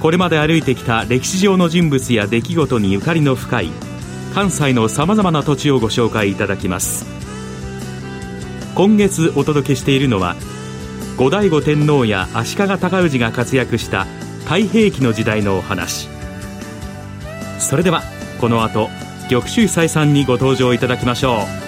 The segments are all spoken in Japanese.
これまで歩いてきた歴史上の人物や出来事にゆかりの深い関西のさまざまな土地をご紹介いただきます。今月お届けしているのは後醍醐天皇や足利尊氏が活躍した太平記の時代のお話。それではこの後玉州祭さんにご登場いただきましょう。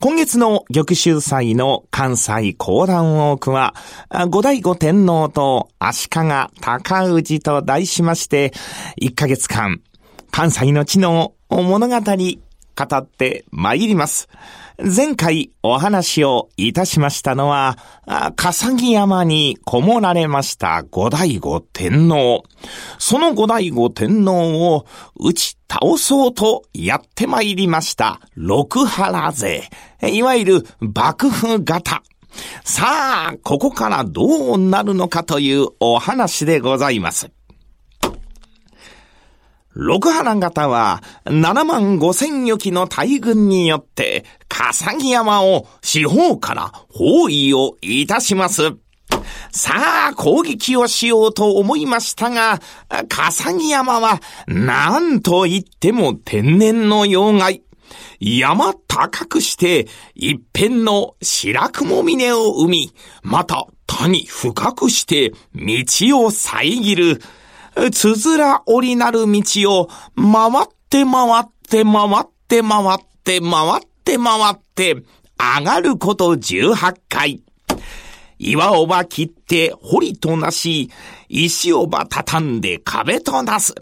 今月の玉州祭の関西講談ウォークは、五代五天皇と足利高氏と題しまして、1ヶ月間、関西の地の物語語って参ります。前回お話をいたしましたのは、笠木山にこもられました五代五天皇。その五代五天皇を打ち倒そうとやって参りました六原勢。いわゆる幕府型。さあ、ここからどうなるのかというお話でございます。六原型は7万5千余機の大軍によって笠木山を四方から包囲をいたします。さあ、攻撃をしようと思いましたが、笠木山は何と言っても天然の妖怪。山高くして、一辺の白雲峰を生み、また谷深くして道を遮る。つづら折りなる道を回って回って回って回って回って回って上がること18回。岩をば切って堀となし、石をば畳んで壁となす。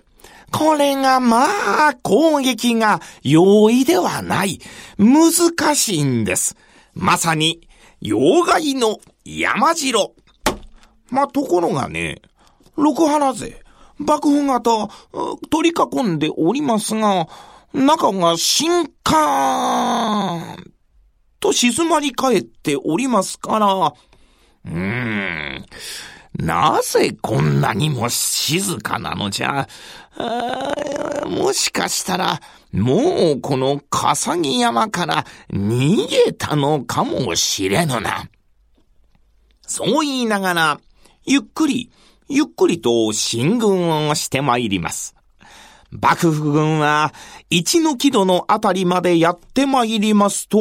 これがまあ攻撃が容易ではない。難しいんです。まさに妖怪の山城。まあところがね、六原勢、爆風型、取り囲んでおりますが、中が新刊と静まり返っておりますから、うーん、なぜこんなにも静かなのじゃ。もしかしたら、もうこの笠木山から逃げたのかもしれぬな。そう言いながら、ゆっくりゆっくりと進軍をして参ります。幕府軍は一の木戸のあたりまでやって参りますと、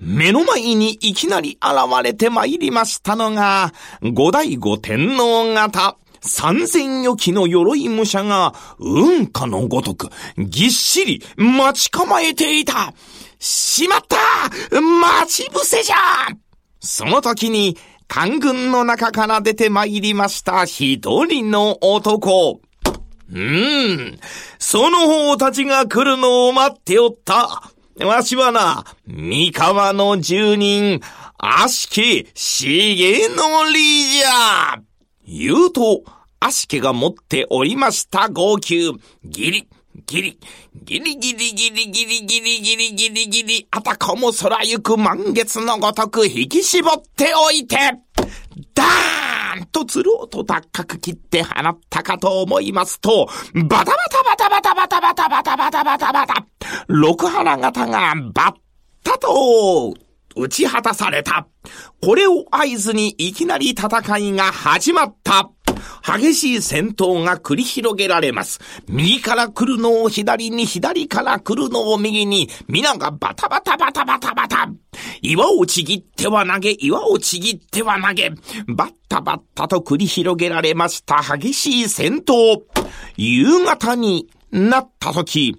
目の前にいきなり現れて参りましたのが、五代五天皇方、三千余機の鎧武者が、運河のごとく、ぎっしり待ち構えていた。しまった待ち伏せじゃその時に、官軍の中から出て参りました一人の男。うーん、その方たちが来るのを待っておった。わしはな、三河の住人、悪しき重則じゃ。言うと、悪しきが持っておりました号泣、ギリ、ギリ、ギリギリギリギリギリギリギリギリ、あたかも空行く満月のごとく引き絞っておいて、ダーンとつろうと高く切って放ったかと思いますと、バタバタバタバタバタバタバタバタバタバタ、六花型がバッタと、打ち果たされた。これを合図にいきなり戦いが始まった。激しい戦闘が繰り広げられます。右から来るのを左に、左から来るのを右に、皆がバタバタバタバタバタ。岩をちぎっては投げ、岩をちぎっては投げ、バッタバッタと繰り広げられました激しい戦闘。夕方になった時、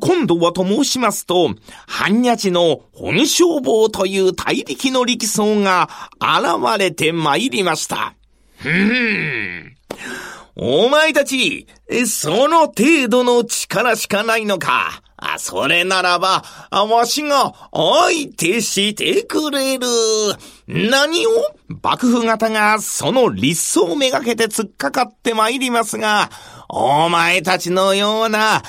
今度はと申しますと、半日の本消防という大力の力走が現れて参りました。ふーん。お前たち、その程度の力しかないのか。あ、それならば、わしが相手してくれる。何を幕府方がその立走めがけて突っかかって参りますが、お前たちのような、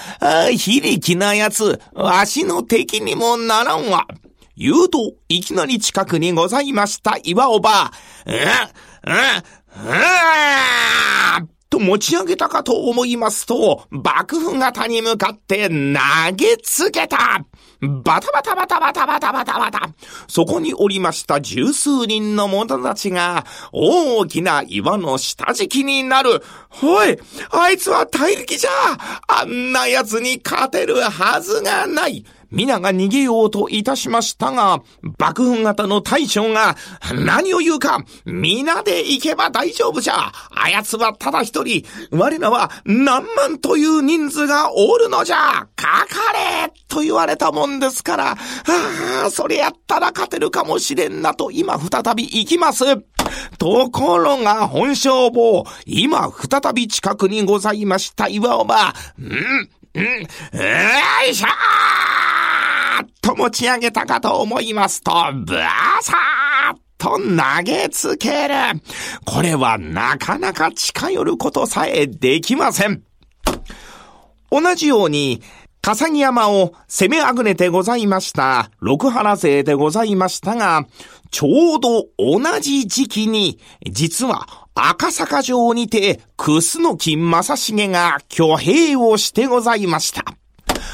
非力な奴、わしの敵にもならんわ。言うと、いきなり近くにございました岩おば。うん、うん、うん、と持ち上げたかと思いますと、幕府方に向かって投げつけた。バタバタバタバタバタバタバタ。そこにおりました十数人の者たちが、大きな岩の下敷きになる。おいあいつは大力じゃ。あんな奴に勝てるはずがない。皆が逃げようといたしましたが、幕府型の大将が、何を言うか、皆で行けば大丈夫じゃ。あやつはただ一人、我らは何万という人数がおるのじゃ。かかれと言われたもんですから、ああ、それやったら勝てるかもしれんなと今再び行きます。ところが本消防、今再び近くにございました岩尾は、ん、ん、よいしょーと持ち上げたかと思いますと、ブワーサーと投げつける。これはなかなか近寄ることさえできません。同じように、笠木山を攻めあぐねてございました六原勢でございましたが、ちょうど同じ時期に、実は赤坂城にて、楠木正成が挙兵をしてございました。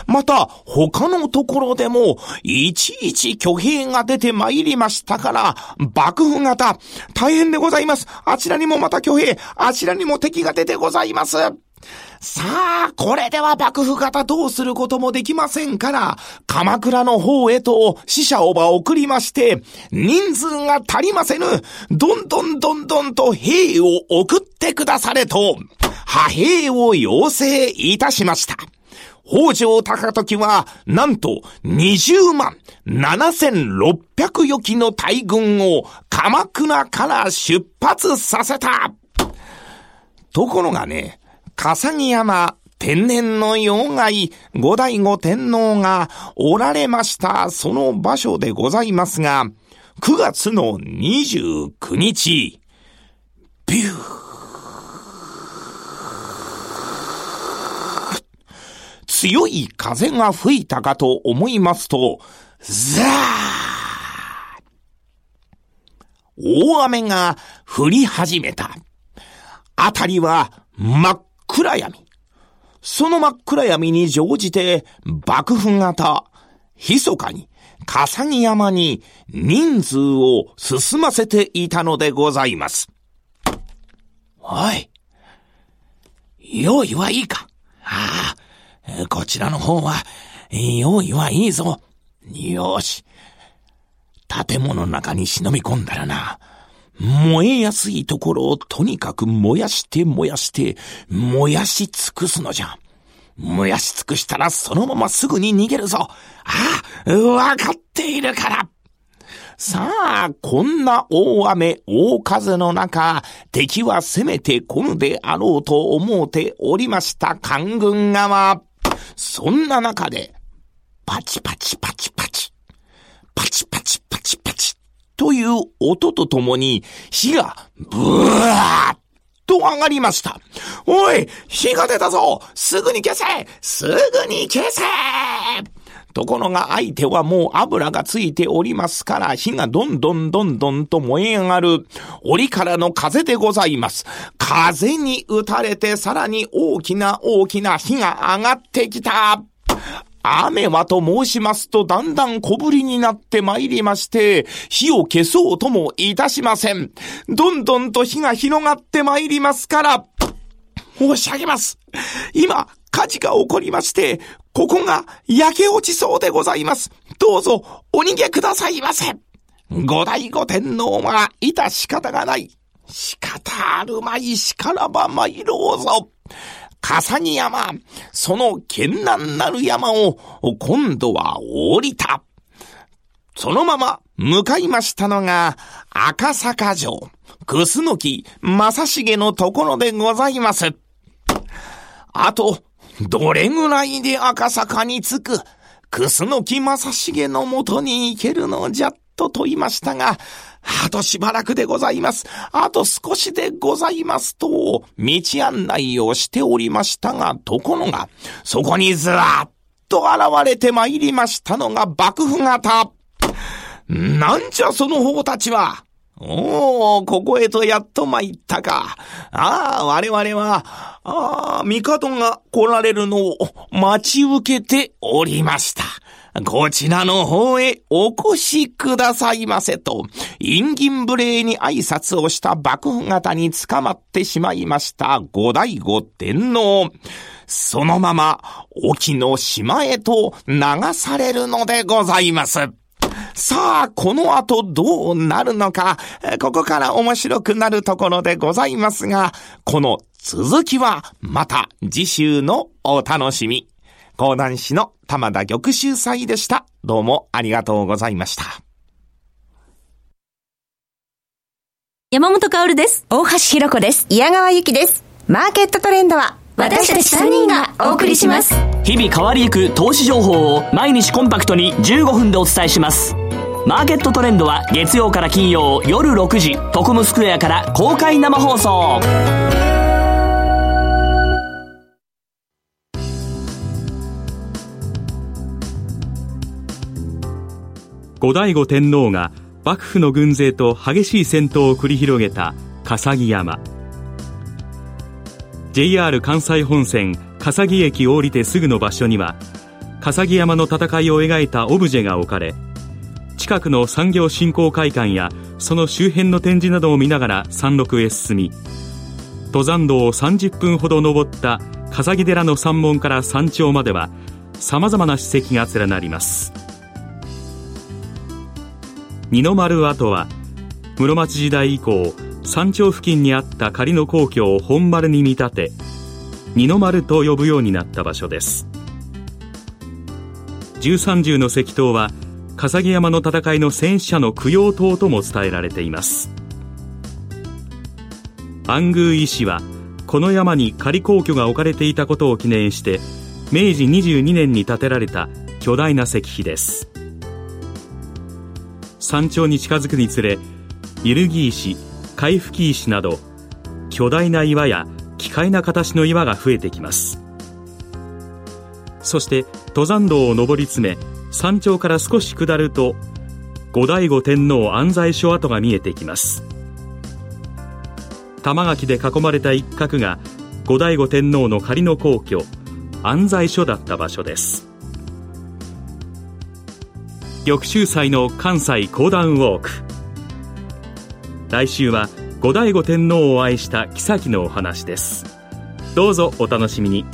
また、他のところでも、いちいち挙兵が出て参りましたから、幕府方、大変でございます。あちらにもまた挙兵、あちらにも敵が出てございます。さあ、これでは幕府方どうすることもできませんから、鎌倉の方へと死者をば送りまして、人数が足りませぬ、どんどんどんどんと兵を送ってくだされと、派兵を要請いたしました。北条高時は、なんと20万7600余機の大軍を鎌倉から出発させた。ところがね、笠木山天然の妖怪五代五天皇がおられました。その場所でございますが、9月の29日、ビュー。強い風が吹いたかと思いますと、ザー大雨が降り始めた。あたりは真っ暗闇。その真っ暗闇に乗じて、幕府型、密かに、笠木山に人数を進ませていたのでございます。おい、用意はいいかああ、こちらの方は、用意はいいぞ。よし。建物の中に忍び込んだらな。燃えやすいところをとにかく燃やして燃やして、燃やし尽くすのじゃ。燃やし尽くしたらそのまますぐに逃げるぞ。ああ、わかっているから。さあ、こんな大雨、大風の中、敵は攻めてこぬであろうと思うておりました官軍側。そんな中で、パチパチパチパチ、パチパチパチパチ、という音とともに火がブワーッと上がりました。おい火が出たぞ。すぐに消せ。すぐに消せ。ところが相手はもう油がついておりますから火がどんどんどんどんと燃え上がる折からの風でございます。風に打たれてさらに大きな大きな火が上がってきた。雨はと申しますと、だんだん小ぶりになってまいりまして、火を消そうともいたしません。どんどんと火が広がってまいりますから、申し上げます。今、火事が起こりまして、ここが焼け落ちそうでございます。どうぞ、お逃げくださいませ。五代五天皇は、いた仕方がない。仕方あるまいしからば参ろうぞ。笠木山、その険難なる山を、今度は降りた。そのまま向かいましたのが、赤坂城、楠木正成のところでございます。あと、どれぐらいで赤坂に着く、楠木正成のもとに行けるのじゃ、と問いましたが、あとしばらくでございます。あと少しでございますと、道案内をしておりましたが、ところが、そこにずらっと現れて参りましたのが幕府方。なんじゃその方たちは？おお、ここへとやっと参ったか。ああ、我々は、ああ、帝が来られるのを待ち受けておりました。こちらの方へお越しくださいませと、陰銀無礼に挨拶をした幕府方に捕まってしまいました五代五天皇。そのまま、沖の島へと流されるのでございます。さあ、この後どうなるのか、ここから面白くなるところでございますが、この続きはまた次週のお楽しみ。講談師の玉田玉秀祭でした。どうもありがとうございました。山本薫です。大橋弘子です。矢川ゆきです。マーケットトレンドは私たち3人がお送りします。日々変わりゆく投資情報を毎日コンパクトに15分でお伝えします。マーケットトレンドは月曜から金曜夜6時、トコムスクエアから公開生放送。後醍醐天皇が幕府の軍勢と激しい戦闘を繰り広げた笠木山 JR 関西本線笠木駅を降りてすぐの場所には笠木山の戦いを描いたオブジェが置かれ近くの産業振興会館やその周辺の展示などを見ながら山麓へ進み登山道を30分ほど登った笠木寺の山門から山頂まではさまざまな史跡が連なります。二の丸跡は室町時代以降山頂付近にあった仮の皇居を本丸に見立て二の丸と呼ぶようになった場所です。十三重の石塔は笠木山の戦いの戦死者の供養塔とも伝えられています。安宮石はこの山に仮皇居が置かれていたことを記念して明治22年に建てられた巨大な石碑です。山頂に近づくにつれ揺るぎ石海吹き石など巨大な岩や奇怪な形の岩が増えてきます。そして登山道を登り詰め山頂から少し下ると後醍醐天皇安西所跡が見えてきます。玉垣で囲まれた一角が後醍醐天皇の仮の皇居安西所だった場所です。翌週祭の関西講談ウォーク。来週は後醍醐天皇を愛した妃のお話です。どうぞお楽しみに。